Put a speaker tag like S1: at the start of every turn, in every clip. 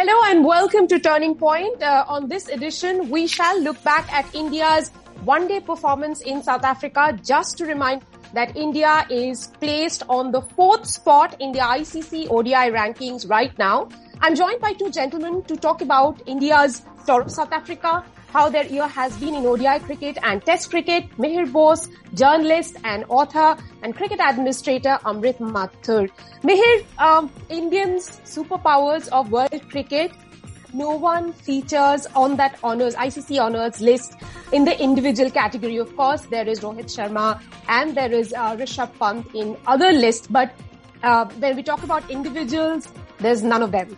S1: Hello and welcome to Turning Point. Uh, on this edition, we shall look back at India's one-day performance in South Africa just to remind that India is placed on the fourth spot in the ICC ODI rankings right now. I'm joined by two gentlemen to talk about India's tour of South Africa, how their year has been in ODI cricket and Test cricket. Mihir Bose, journalist and author, and cricket administrator Amrit Mathur. Mihir, um, Indians superpowers of world cricket. No one features on that honors, ICC honors list in the individual category. Of course, there is Rohit Sharma and there is uh, Rishabh Pant in other lists, but uh, when we talk about individuals, there's none of them.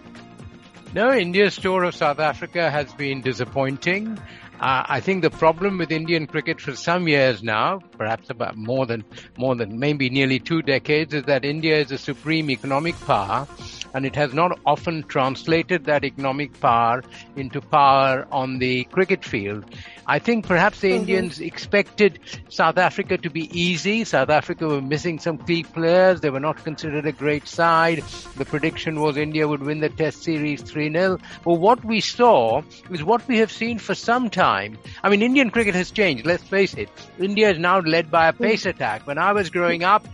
S2: No, India's tour of South Africa has been disappointing. Uh, I think the problem with Indian cricket for some years now, perhaps about more than more than maybe nearly two decades, is that India is a supreme economic power and it has not often translated that economic power into power on the cricket field. I think perhaps the mm-hmm. Indians expected South Africa to be easy. South Africa were missing some key players. They were not considered a great side. The prediction was India would win the test series 3-0. But what we saw is what we have seen for some time. I mean, Indian cricket has changed. Let's face it. India is now led by a pace attack. When I was growing up,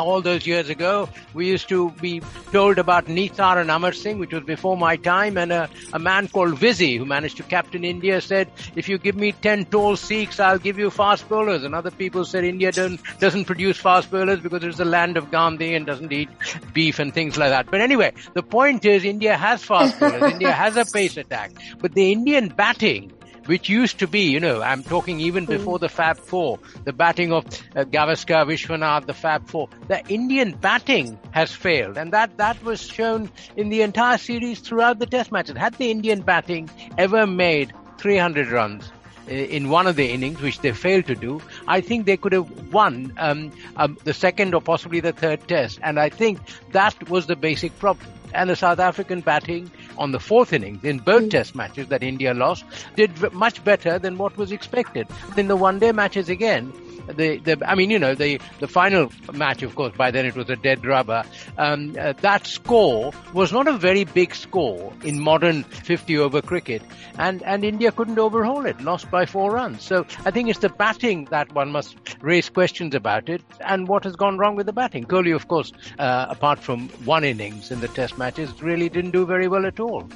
S2: all those years ago, we used to be told about Nissar and Amar Singh, which was before my time, and a, a man called Vizzy, who managed to captain India, said, if you give me 10 tall Sikhs, I'll give you fast bowlers. And other people said India don't, doesn't produce fast bowlers because it's the land of Gandhi and doesn't eat beef and things like that. But anyway, the point is India has fast bowlers. India has a pace attack. But the Indian batting which used to be, you know, I'm talking even hmm. before the Fab Four, the batting of uh, Gavaskar, Vishwanath, the Fab Four. The Indian batting has failed, and that that was shown in the entire series throughout the Test matches. Had the Indian batting ever made 300 runs? Uh, in one of the innings, which they failed to do, I think they could have won um, um, the second or possibly the third test. And I think that was the basic problem and the South African batting on the fourth innings in both mm. test matches that India lost did much better than what was expected. In the one day matches again, the, the I mean, you know, the, the final match, of course, by then it was a dead rubber. Um, uh, that score was not a very big score in modern 50 over cricket, and, and India couldn't overhaul it, lost by four runs. So I think it's the batting that one must raise questions about it, and what has gone wrong with the batting. Kohli, of course, uh, apart from one innings in the test matches, really didn't do very well at all.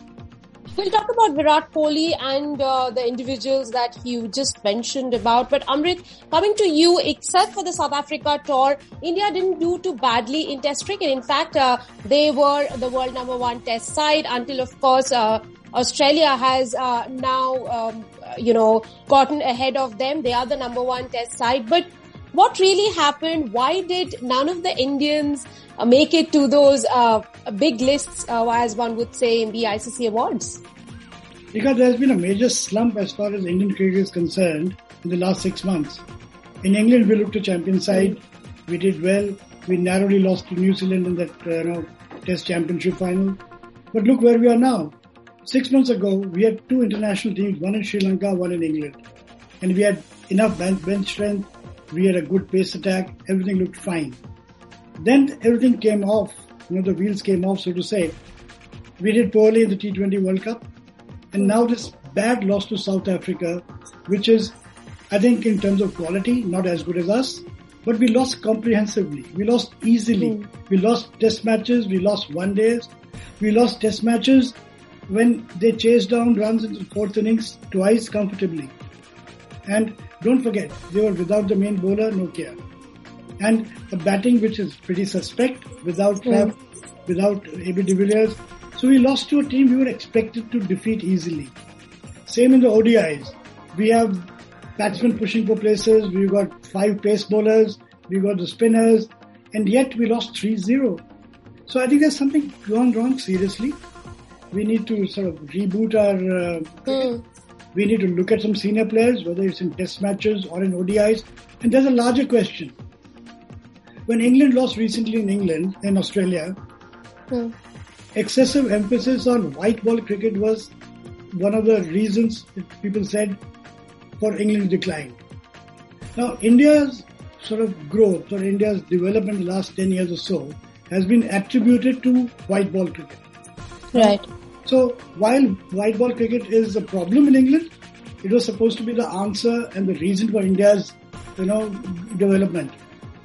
S1: We'll talk about Virat Kohli and uh, the individuals that you just mentioned about. But Amrit, coming to you, except for the South Africa tour, India didn't do too badly in Test cricket. In fact, uh, they were the world number one Test side until, of course, uh, Australia has uh, now, um, you know, gotten ahead of them. They are the number one Test side. But what really happened? Why did none of the Indians make it to those uh, big lists, uh, as one would say, in the ICC awards?
S3: Because there's been a major slump as far as Indian cricket is concerned in the last six months. In England, we looked a champion side. We did well. We narrowly lost to New Zealand in that uh, you know, Test Championship final. But look where we are now. Six months ago, we had two international teams, one in Sri Lanka, one in England. And we had enough bench strength. We had a good pace attack. Everything looked fine. Then everything came off, you know, the wheels came off, so to say. We did poorly in the T20 World Cup, and now this bad loss to South Africa, which is, I think, in terms of quality, not as good as us, but we lost comprehensively. We lost easily. Mm. We lost test matches, we lost one days, we lost test matches when they chased down runs in the fourth innings twice comfortably. And don't forget, they were without the main bowler, Nortje and a batting which is pretty suspect without mm. without AB de Villiers. So we lost to a team we were expected to defeat easily. Same in the ODIs. We have batsmen pushing for places. We've got five pace bowlers. We've got the spinners. And yet we lost 3-0. So I think there's something gone wrong seriously. We need to sort of reboot our. Uh, mm. We need to look at some senior players, whether it's in test matches or in ODIs. And there's a larger question when England lost recently in England, in Australia, hmm. excessive emphasis on white ball cricket was one of the reasons people said for England's decline. Now, India's sort of growth or India's development in the last 10 years or so has been attributed to white ball cricket.
S1: Right.
S3: So while white ball cricket is a problem in England, it was supposed to be the answer and the reason for India's, you know, development.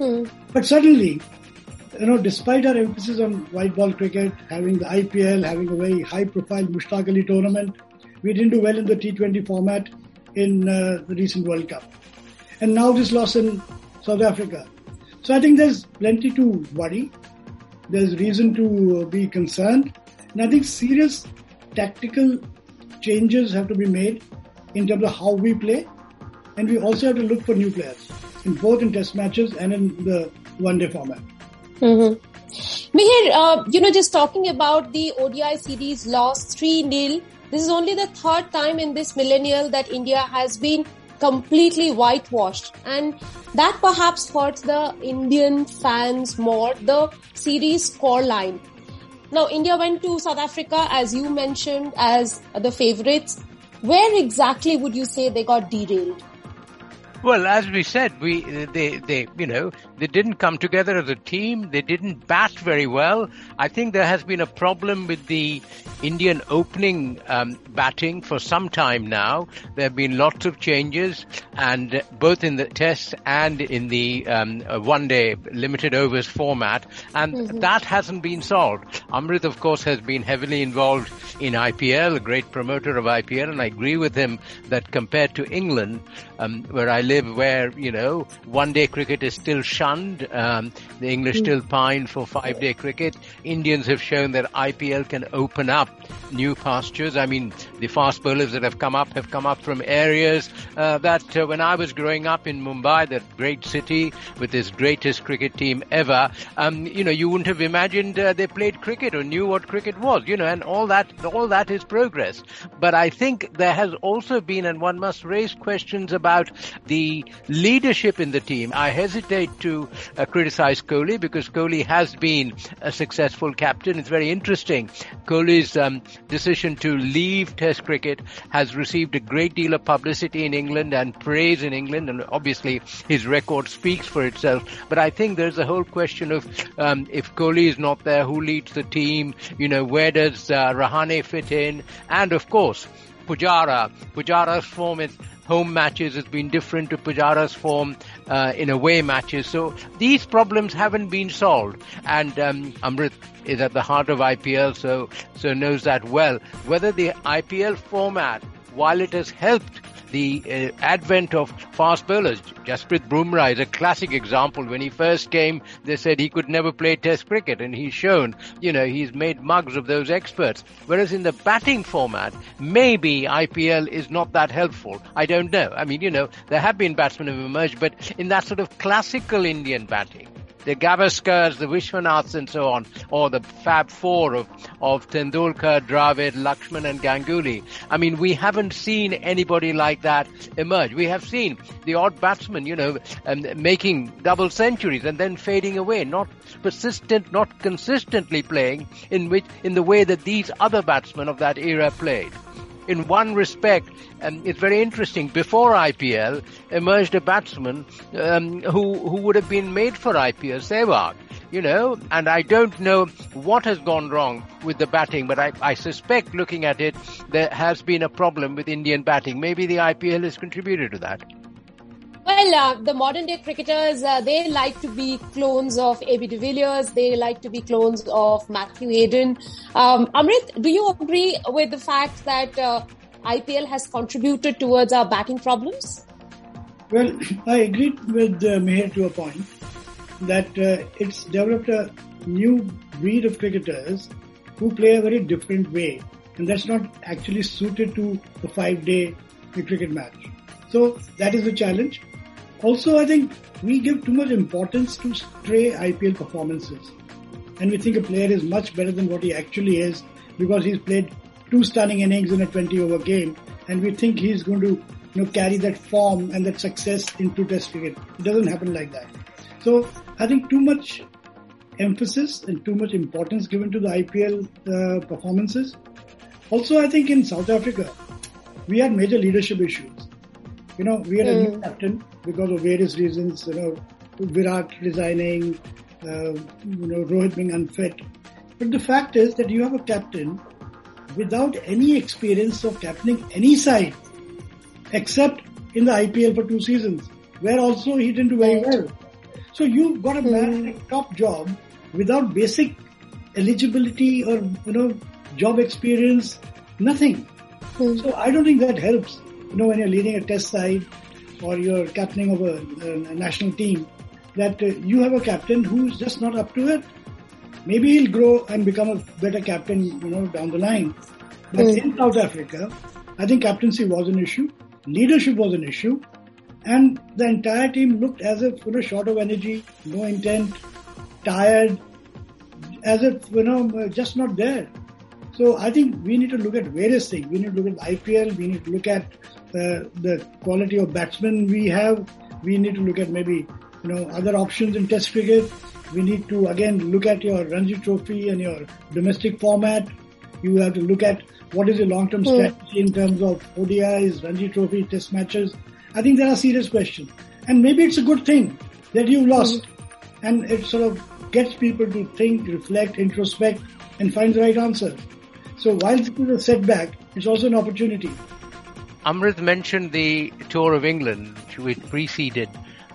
S3: Hmm. But suddenly, you know, despite our emphasis on white ball cricket, having the IPL, having a very high profile Mushtaq Ali tournament, we didn't do well in the T20 format in uh, the recent World Cup. And now this loss in South Africa. So I think there's plenty to worry. There's reason to be concerned. And I think serious tactical changes have to be made in terms of how we play. And we also have to look for new players in both in test matches and in the one day format.
S1: Mm-hmm. Mihir, uh, you know, just talking about the ODI series loss 3 0. This is only the third time in this millennial that India has been completely whitewashed. And that perhaps hurts the Indian fans more, the series scoreline. Now, India went to South Africa, as you mentioned, as the favorites. Where exactly would you say they got derailed?
S2: Well, as we said, we they they you know they didn't come together as a team. They didn't bat very well. I think there has been a problem with the Indian opening um, batting for some time now. There have been lots of changes, and both in the tests and in the um, one-day limited overs format, and mm-hmm. that hasn't been solved. Amrit, of course, has been heavily involved in IPL, a great promoter of IPL, and I agree with him that compared to England, um, where I live, where you know one-day cricket is still shunned, um, the English mm. still pine for five-day cricket. Indians have shown that IPL can open up new pastures. I mean, the fast bowlers that have come up have come up from areas uh, that uh, when I was growing up in Mumbai, that great city with its greatest cricket team ever, um, you know, you wouldn't have imagined uh, they played cricket or knew what cricket was, you know, and all that, all that is progress. But I think there has also been, and one must raise questions about the leadership in the team. I hesitate to uh, criticize Kohli because Kohli has been a successful captain. It's very interesting. Kohli's um, decision to leave Test cricket has received a great deal of publicity in England and praise in England, and obviously his record speaks for itself. But I think there's a whole question of um, if Kohli is not there, who leads the team? You know, where does uh, Rahane fit in? And of course, Pujara. Pujara's form is home matches has been different to Pujara's form uh, in away matches. So these problems haven't been solved. And um, Amrit is at the heart of IPL, so so knows that well. Whether the IPL format, while it has helped the uh, advent of fast bowlers. Jasprit Bumrah is a classic example. When he first came, they said he could never play test cricket and he's shown, you know, he's made mugs of those experts. Whereas in the batting format, maybe IPL is not that helpful. I don't know. I mean, you know, there have been batsmen who have emerged, but in that sort of classical Indian batting, the Gavaskars, the Vishwanaths and so on, or the Fab Four of, of Tendulkar, Dravid, Lakshman and Ganguly. I mean, we haven't seen anybody like that emerge. We have seen the odd batsman, you know, um, making double centuries and then fading away, not persistent, not consistently playing in which, in the way that these other batsmen of that era played in one respect, um, it's very interesting. Before IPL, emerged a batsman um, who who would have been made for IPL, Sehwag. You know, and I don't know what has gone wrong with the batting, but I, I suspect, looking at it, there has been a problem with Indian batting. Maybe the IPL has contributed to that.
S1: Well, uh, the modern day cricketers, uh, they like to be clones of AB de Villiers. They like to be clones of Matthew Hayden. Um, Amrit, do you agree with the fact that uh, IPL has contributed towards our batting problems?
S3: Well, I agree with uh, Mihir to a point that uh, it's developed a new breed of cricketers who play a very different way. And that's not actually suited to a five day cricket match. So that is a challenge. Also, I think we give too much importance to stray IPL performances. And we think a player is much better than what he actually is because he's played two stunning innings in a 20 over game. And we think he's going to you know, carry that form and that success into test cricket. It doesn't happen like that. So I think too much emphasis and too much importance given to the IPL uh, performances. Also, I think in South Africa, we had major leadership issues. You know, we had mm. a new hmm. captain because of various reasons. You know, Virat resigning, uh, you know, Rohit being unfit. But the fact is that you have a captain without any experience of captaining any side, except in the IPL for two seasons, where also he didn't do very well. So you've got a man in a top job without basic eligibility or you know job experience, nothing. So I don't think that helps. You know when you're leading a test side or you're captaining of a, a national team, that uh, you have a captain who's just not up to it. Maybe he'll grow and become a better captain, you know, down the line. But in South Africa, I think captaincy was an issue, leadership was an issue, and the entire team looked as if you know short of energy, no intent, tired, as if you know just not there. So I think we need to look at various things. We need to look at IPL. We need to look at uh, the quality of batsmen we have. We need to look at maybe you know other options in Test cricket. We need to again look at your Ranji Trophy and your domestic format. You have to look at what is your long-term strategy in terms of ODIs, Ranji Trophy, Test matches. I think there are serious questions, and maybe it's a good thing that you lost, and it sort of gets people to think, reflect, introspect, and find the right answer. So while it is a setback, it's also an opportunity.
S2: Amrit mentioned the tour of England, which preceded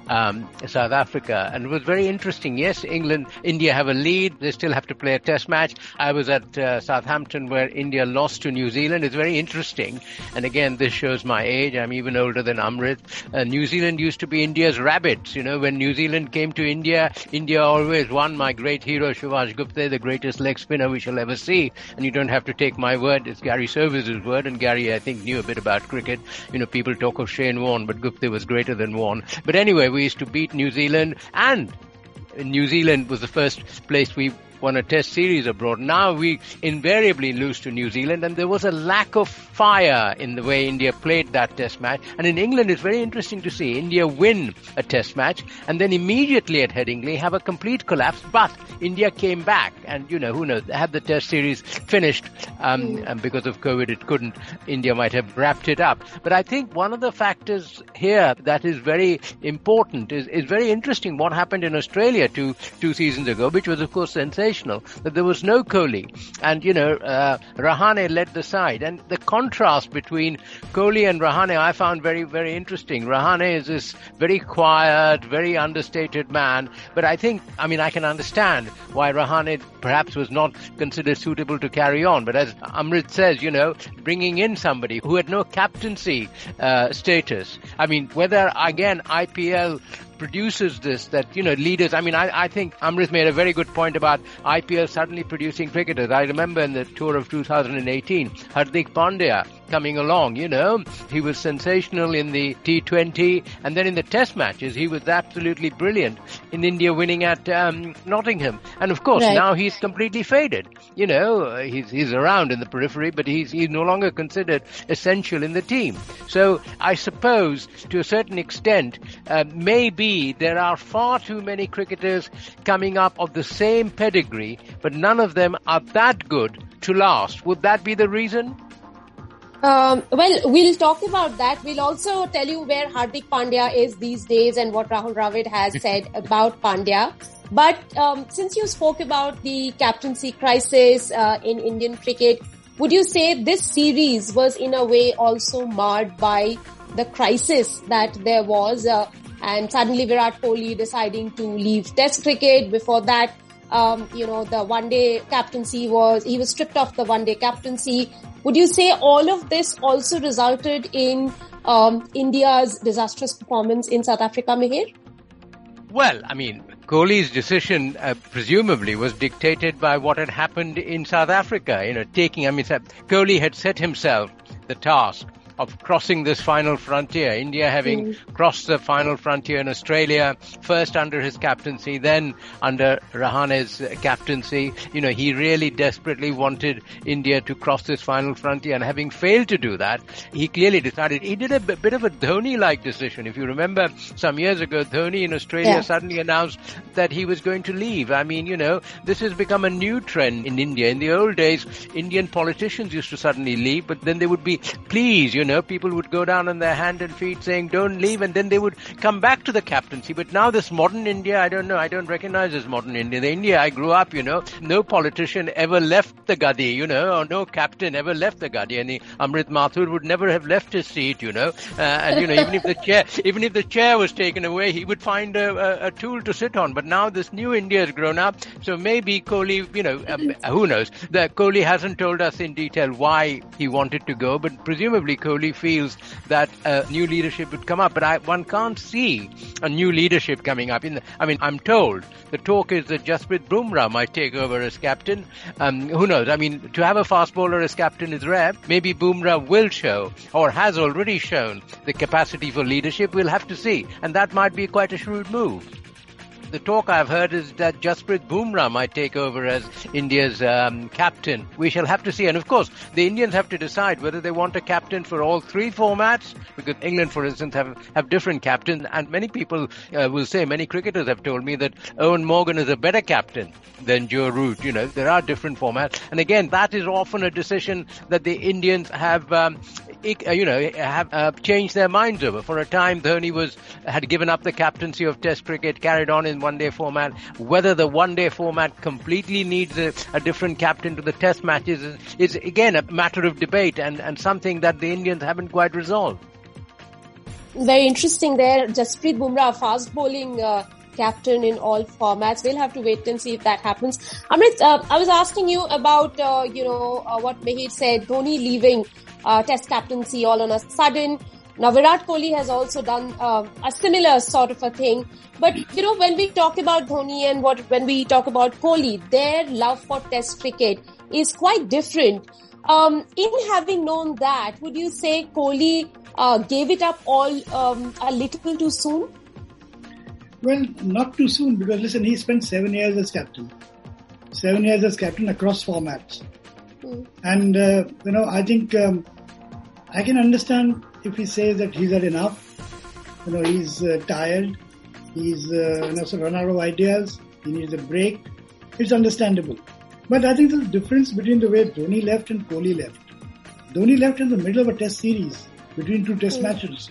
S2: um, South Africa, and it was very interesting. Yes, England, India have a lead. They still have to play a test match. I was at uh, Southampton where India lost to New Zealand. It's very interesting. And again, this shows my age. I'm even older than Amrit. Uh, New Zealand used to be India's rabbits. You know, when New Zealand came to India, India always won. My great hero, Subhash Gupte, the greatest leg spinner we shall ever see. And you don't have to take my word. It's Gary Sobers's word. And Gary, I think, knew a bit about cricket. You know, people talk of Shane Warne, but Gupte was greater than Warne. But anyway, used to beat New Zealand. And New Zealand was the first place we won a test series abroad. Now we invariably lose to New Zealand and there was a lack of fire in the way India played that test match. And in England it's very interesting to see India win a test match and then immediately at Headingley have a complete collapse. But India came back and you know, who knows, had the test series finished um, and because of COVID it couldn't, India might have wrapped it up. But I think one of the factors here that is very important is, is very interesting what happened in Australia two, two seasons ago, which was of course sensational that there was no Kohli. And, you know, uh, Rahane led the side. And the contrast between Kohli and Rahane I found very, very interesting. Rahane is this very quiet, very understated man. But I think, I mean, I can understand why Rahane perhaps was not considered suitable to carry on. But as Amrit says, you know, bringing in somebody who had no captaincy uh, status. I mean, whether, again, IPL produces this that you know leaders i mean i, I think amrit made a very good point about ipl suddenly producing cricketers. I remember in the tour of 2018 hardik pandya coming along you know. He was sensational in the t20 and then in the test matches he was absolutely brilliant in india winning at um, nottingham. And of course
S1: Right.
S2: now he's completely faded. You know he's he's around in the periphery but he's he's no longer considered essential in the team. So i suppose to a certain extent uh, maybe there are far too many cricketers coming up of the same pedigree but none of them are that good to last. Would that be the reason
S1: Um, well, we'll talk about that. We'll also tell you where Hardik Pandya is these days and what Rahul Dravid has said about Pandya. But um, since you spoke about the captaincy crisis uh, in Indian cricket, would you say this series was in a way also marred by the crisis that there was uh, and suddenly Virat Kohli deciding to leave Test cricket? Before that, um, you know, the one day captaincy was, he was stripped of the one day captaincy. Would you say all of this also resulted in um, India's disastrous performance in South Africa, Mihir?
S2: Well, I mean, Kohli's decision uh, presumably was dictated by what had happened in South Africa. You know, taking, I mean, Kohli had set himself the task of crossing this final frontier. India having hmm. crossed the final frontier in Australia, first under his captaincy, then under Rahane's captaincy. You know, he really desperately wanted India to cross this final frontier and having failed to do that, he clearly decided, he did a b- bit of a Dhoni-like decision. If you remember some years ago, Dhoni in Australia
S1: Yeah.
S2: suddenly announced that he was going to leave. I mean, you know, this has become a new trend in India. In the old days, Indian politicians used to suddenly leave, but then they would be, please, you know, people would go down on their hand and feet saying, don't leave, and then they would come back to the captaincy. But now this modern India, I don't know, I don't recognize this modern India. The India I grew up, you know, no politician ever left the Gadi, you know, or no captain ever left the Gadi. And Amrit Mathur would never have left his seat, you know. Uh, and, you know, even if the chair, even if the chair was taken away, he would find a, a, a tool to sit on. But now this new India has grown up. So maybe Kohli, you know, um, who knows? That Kohli hasn't told us in detail why he wanted to go, but presumably Kohli feels that uh, new leadership would come up. But I, one can't see a new leadership coming up. In the, I mean, I'm told the talk is that Jasprit Bumrah might take over as captain. Um, who knows? I mean, to have a fast bowler as captain is rare. Maybe Bumrah will show, or has already shown, the capacity for leadership. We'll have to see, and that might be quite a shrewd move the talk I've heard is that Jasprit Bumrah might take over as India's um, captain. We shall have to see. And of course, the Indians have to decide whether they want a captain for all three formats, because England, for instance, have, have different captains. And many people uh, will say, many cricketers have told me that Eoin Morgan is a better captain than Joe Root. You know, there are different formats. And again, that is often a decision that the Indians have um, you know, have uh, changed their minds over. For a time, Dhoni was had given up the captaincy of Test cricket, carried on in one-day format. Whether the one-day format completely needs a, a different captain to the Test matches is, is, again a matter of debate and, and something that the Indians haven't quite resolved.
S1: Very interesting there. Jasprit Bumrah, fast bowling. Uh, captain in all formats. We'll have to wait and see if that happens. Amrit, uh, I was asking you about, uh, you know, uh, what Mihir said, Dhoni leaving uh, test captaincy all on a sudden. Now Virat Kohli has also done uh, a similar sort of a thing. But you know, when we talk about Dhoni and what when we talk about Kohli, their love for Test cricket is quite different. Um, in having known that, would you say Kohli uh, gave it up all um, a little too soon?
S3: Well, not too soon because listen, he spent seven years as captain, seven years as captain across formats, mm. and uh, you know, I think um, I can understand if he says that he's had enough. You know, he's uh, tired. He's uh, you know, so run out of ideas. He needs a break. It's understandable. But I think there's a difference between the way Dhoni left and Kohli left. Dhoni left in the middle of a test series between two test matches.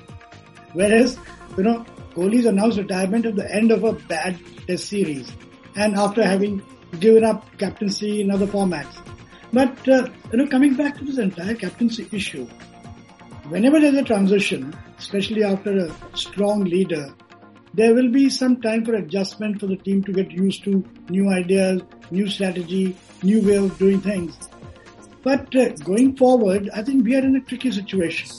S3: Whereas, you know, Kohli's announced retirement at the end of a bad test series and after having given up captaincy in other formats. But, uh, you know, coming back to this entire captaincy issue, whenever there's a transition, especially after a strong leader, there will be some time for adjustment for the team to get used to new ideas, new strategy, new way of doing things. But uh, going forward, I think we are in a tricky situation.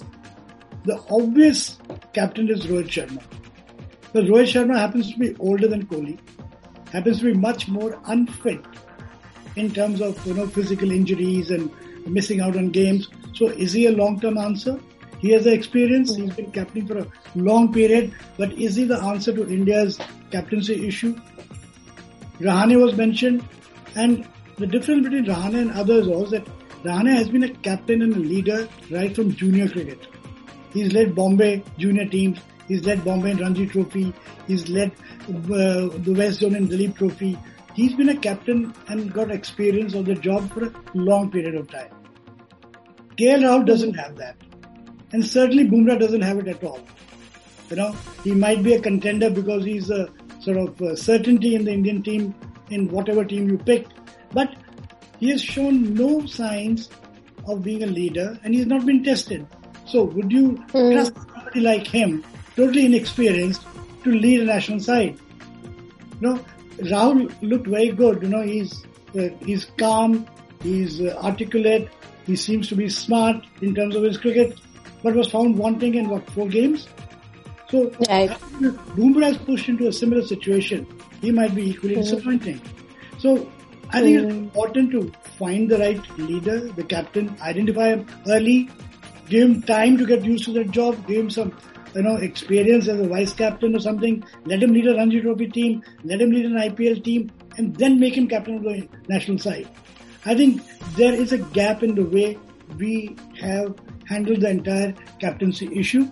S3: The obvious captain is Rohit Sharma. But Rohit Sharma happens to be older than Kohli, happens to be much more unfit in terms of you know physical injuries and missing out on games. So is he a long-term answer? He has the experience. He's been captain for a long period. But is he the answer to India's captaincy issue? Rahane was mentioned. And the difference between Rahane and others was that Rahane has been a captain and a leader right from junior cricket. He's led Bombay junior teams. He's led Bombay in Ranji Trophy. He's led uh, the West Zone in Duleep Trophy. He's been a captain and got experience of the job for a long period of time. KL Rahul doesn't have that. And certainly Bumrah doesn't have it at all. You know, he might be a contender because he's a sort of a certainty in the Indian team in whatever team you pick. But he has shown no signs of being a leader and he's not been tested. So would you mm. trust somebody like him, totally inexperienced, to lead a national side? You know, Rahul looked very good. You know, he's uh, he's calm, he's uh, articulate, he seems to be smart in terms of his cricket but was found wanting in what four games. So right. Bumrah is pushed into a similar situation. He might be equally mm. disappointing. So I think mm. it's important to find the right leader, the captain, identify him early, give him time to get used to the job, give him some you know experience as a vice captain or something. Let him lead a Ranji Trophy team, let him lead an IPL team, and then make him captain of the national side. I think there is a gap in the way we have handled the entire captaincy issue.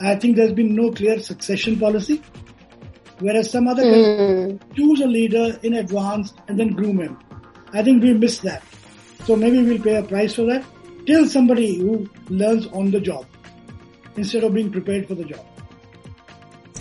S3: I think there's been no clear succession policy, whereas some other mm. choose a leader in advance and then groom him. I think we missed that. So maybe we'll pay a price for that till somebody who learns on the job. Instead of being prepared for the job.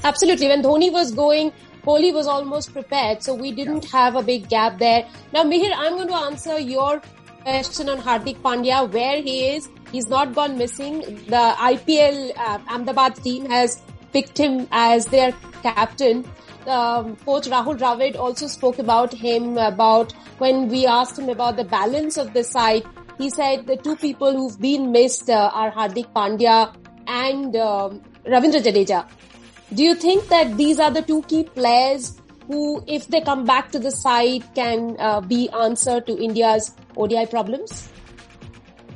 S1: Absolutely. When Dhoni was going, Kohli was almost prepared, so we didn't have a big gap there. Now, Mihir, I'm going to answer your question on Hardik Pandya, where he is. He's not gone missing. The IPL uh, Ahmedabad team has picked him as their captain. Um, Coach Rahul Dravid also spoke about him about when we asked him about the balance of the side. He said the two people who've been missed uh, are Hardik Pandya and um, Ravindra Jadeja. Do you think that these are the two key players who, if they come back to the side, can uh, be answer to India's ODI problems?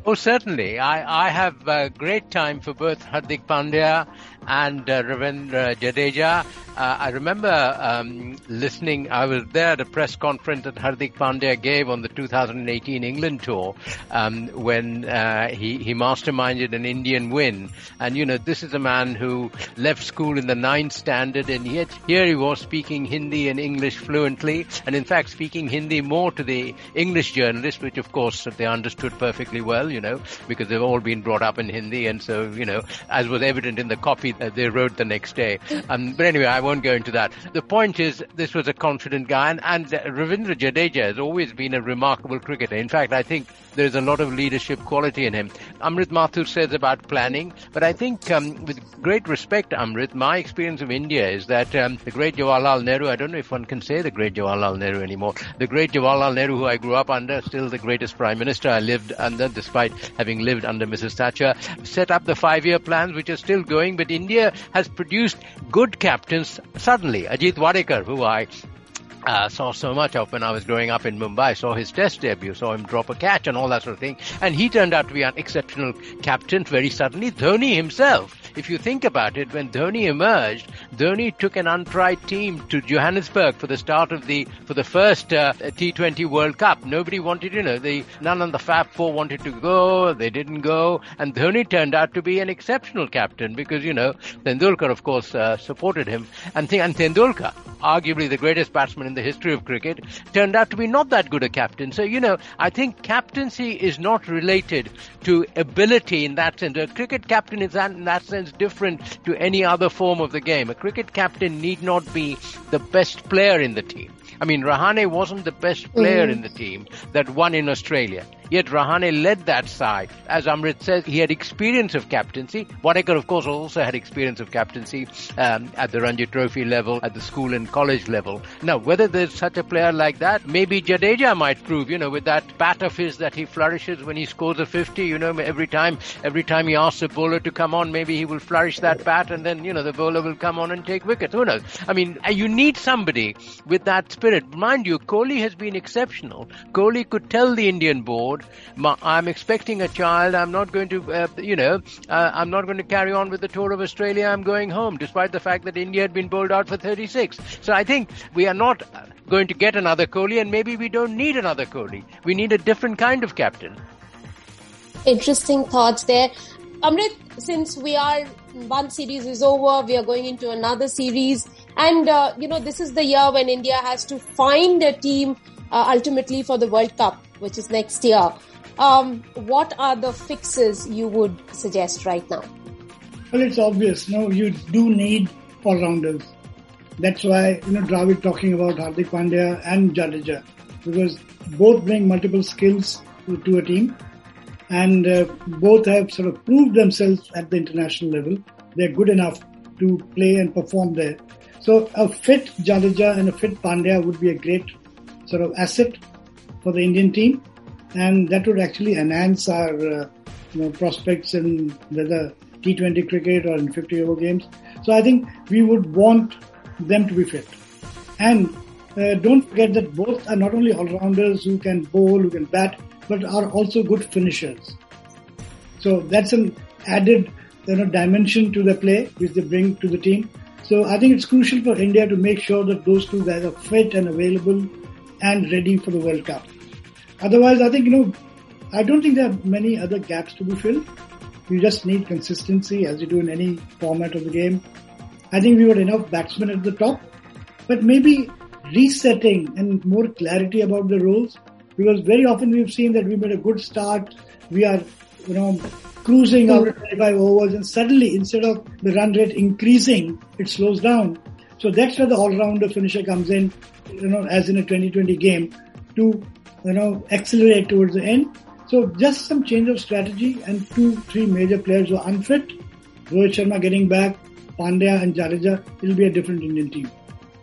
S2: Oh, certainly. I, I have a great time for both Hardik Pandya and uh, Ravindra Jadeja. Uh, I remember um, listening. I was there at a press conference that Hardik Pandya gave on the 2018 England tour um, when uh, he he masterminded an Indian win. And you know, this is a man who left school in the ninth standard, and yet here he was speaking Hindi and English fluently, and in fact speaking Hindi more to the English journalists, which of course they understood perfectly well. You know, because they've all been brought up in Hindi, and so you know, as was evident in the copy they wrote the next day. Um, but anyway, I won't go into that. The point is, this was a confident guy, and, and Ravindra Jadeja has always been a remarkable cricketer. In fact, I think there's a lot of leadership quality in him. Amrit Mathur says about planning, but I think, um, with great respect, Amrit, my experience of India is that um, the great Jawaharlal Nehru, I don't know if one can say the great Jawaharlal Nehru anymore, the great Jawaharlal Nehru, who I grew up under, still the greatest prime minister I lived under, despite having lived under Mrs. Thatcher, set up the five-year plans, which are still going, but India has produced good captains suddenly. Ajit Wadekar, who I uh, saw so much of when I was growing up in Mumbai. Saw his test debut, saw him drop a catch and all that sort of thing. And he turned out to be an exceptional captain very suddenly. Dhoni himself, if you think about it, when Dhoni emerged, Dhoni took an untried team to Johannesburg for the start of the for the first uh, T20 World Cup. Nobody wanted, you know, the none of the Fab Four wanted to go. They didn't go, and Dhoni turned out to be an exceptional captain because you know Tendulkar, of course, uh, supported him, and and Tendulkar, arguably the greatest batsman in the history of cricket, turned out to be not that good a captain. So, you know, I think captaincy is not related to ability in that sense. A cricket captain is in that sense different to any other form of the game. A cricket captain need not be the best player in the team. I mean, Rahane wasn't the best player mm. in the team that won in Australia. Yet Rahane led that side. As Amrit says, he had experience of captaincy. Wadekar, of course, also had experience of captaincy um, at the Ranji Trophy level, at the school and college level. Now, whether there's such a player like that, maybe Jadeja might prove, you know, with that bat of his that he flourishes when he scores a 50, you know, every time, every time he asks a bowler to come on, maybe he will flourish that bat and then, you know, the bowler will come on and take wickets. Who knows? I mean, you need somebody with that spirit. Mind you, Kohli has been exceptional. Kohli could tell the Indian board, I'm expecting a child. I'm not going to, uh, you know, uh, I'm not going to carry on with the tour of Australia. I'm going home, despite the fact that India had been bowled out for 36. So I think we are not going to get another Kohli, and maybe we don't need another Kohli. We need a different kind of captain.
S1: Interesting thoughts there. Amrit, since we are one series is over, we are going into another series, and uh, you know this is the year when India has to find a team uh, ultimately for the World Cup which is next year. Um, what are the fixes you would suggest right now?
S3: Well, it's obvious. No, you do need all-rounders. That's why you know Dravid talking about Hardik Pandya and Jadeja because both bring multiple skills to, to a team, and uh, both have sort of proved themselves at the international level. They're good enough to play and perform there. So a fit Jadeja and a fit Pandya would be a great sort of asset for the Indian team, and that would actually enhance our uh, you know, prospects in whether T20 cricket or in 50 over games. So I think we would want them to be fit. And uh, don't forget that both are not only all-rounders who can bowl, who can bat, but are also good finishers. So that's an added you know, dimension to the play which they bring to the team. So I think it's crucial for India to make sure that those two guys are fit and available and ready for the World Cup. Otherwise, I think, you know, I don't think there are many other gaps to be filled. You just need consistency as you do in any format of the game. I think we got enough batsmen at the top, but maybe resetting and more clarity about the rules because very often we've seen that we made a good start. We are, you know, cruising after 25 mm-hmm. overs and suddenly instead of the run rate increasing, it slows down. So that's where the all-rounder finisher comes in, you know, as in a 2020 game to, you know, accelerate towards the end. So just some change of strategy and two, three major players were unfit. Rohit Sharma getting back, Pandya and Jadeja, it'll be a different Indian team.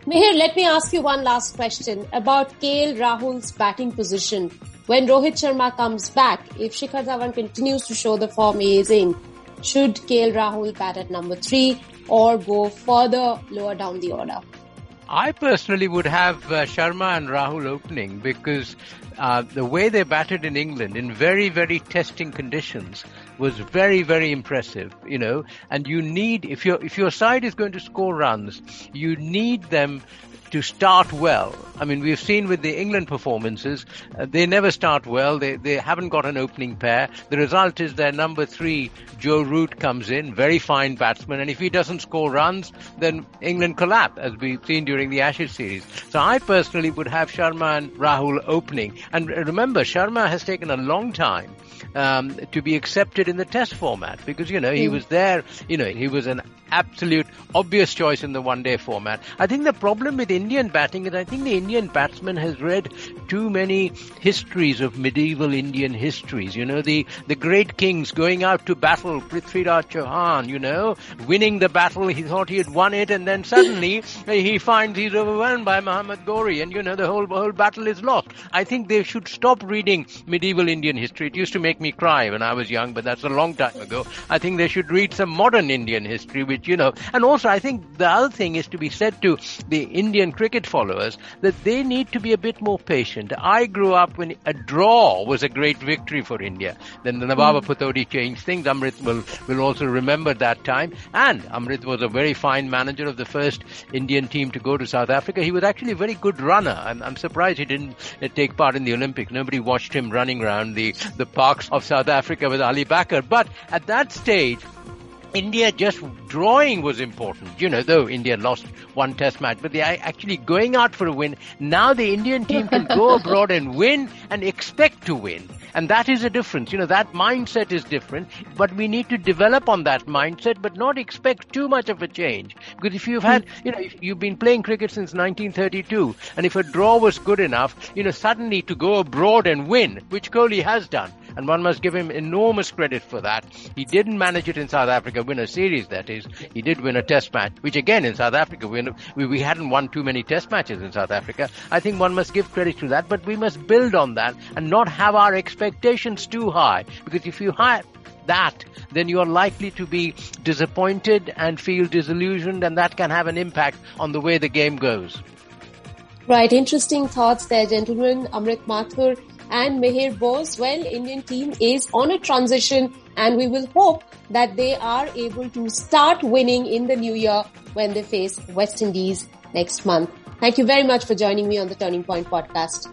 S1: Mihir, let me ask you one last question about KL Rahul's batting position. When Rohit Sharma comes back, if Shikhar Dhawan continues to show the form he is in, should KL Rahul bat at number three or go further lower down the order?
S2: I personally would have uh, Sharma and Rahul opening because uh, the way they batted in England in very, very testing conditions was very, very impressive, you know, and you need, if your, if your side is going to score runs, you need them to start well. I mean, we've seen with the England performances, uh, they never start well. They, they haven't got an opening pair. The result is their number three, Joe Root, comes in, very fine batsman, and if he doesn't score runs, then England collapse, as we've seen during the Ashes series. So I personally would have Sharma and Rahul opening. And remember, Sharma has taken a long time um, to be accepted in the test format because, you know, he mm. was there, you know, he was an absolute obvious choice in the one day format. I think the problem with Indian batting is I think the Indian batsman has read too many histories of medieval Indian histories. You know, the, the great kings going out to battle, Prithviraj Chauhan, you know, winning the battle, he thought he had won it and then suddenly he finds he's overwhelmed by Muhammad Ghori and you know, the whole, whole battle is lost. I think they should stop reading medieval Indian history. It used to make me cry when I was young, but that's a long time ago. I think they should read some modern Indian history, which you know, and also I think the other thing is to be said to the Indian cricket followers that they need to be a bit more patient. I grew up when a draw was a great victory for India. Then the Nawab mm. Pataudi changed things. Amrit will, will also remember that time. And Amrit was a very fine manager of the first Indian team to go to South Africa. He was actually a very good runner. I'm, I'm surprised he didn't uh, take part in the Olympics. Nobody watched him running around the, the parks of South Africa with Ali Bacher. But at that stage, India just drawing was important, you know, though India lost one test match, but they are actually going out for a win. Now the Indian team can go abroad and win and expect to win. And that is a difference. You know, that mindset is different, but we need to develop on that mindset, but not expect too much of a change. Because if you've had, hmm. you know, if you've been playing cricket since 1932, and if a draw was good enough, you know, suddenly to go abroad and win, which Kohli has done, and one must give him enormous credit for that. He didn't manage it in South Africa, win a series, that is. He did win a test match, which again in South Africa, we, we hadn't won too many test matches in South Africa. I think one must give credit to that, but we must build on that and not have our expectations too high. Because if you have that, then you are likely to be disappointed and feel disillusioned, and that can have an impact on the way the game goes.
S1: Right, interesting thoughts there, gentlemen. Amrit Mathur and Mihir Bose. Well, Indian team is on a transition and we will hope that they are able to start winning in the new year when they face West Indies next month. Thank you very much for joining me on the Turning Point podcast.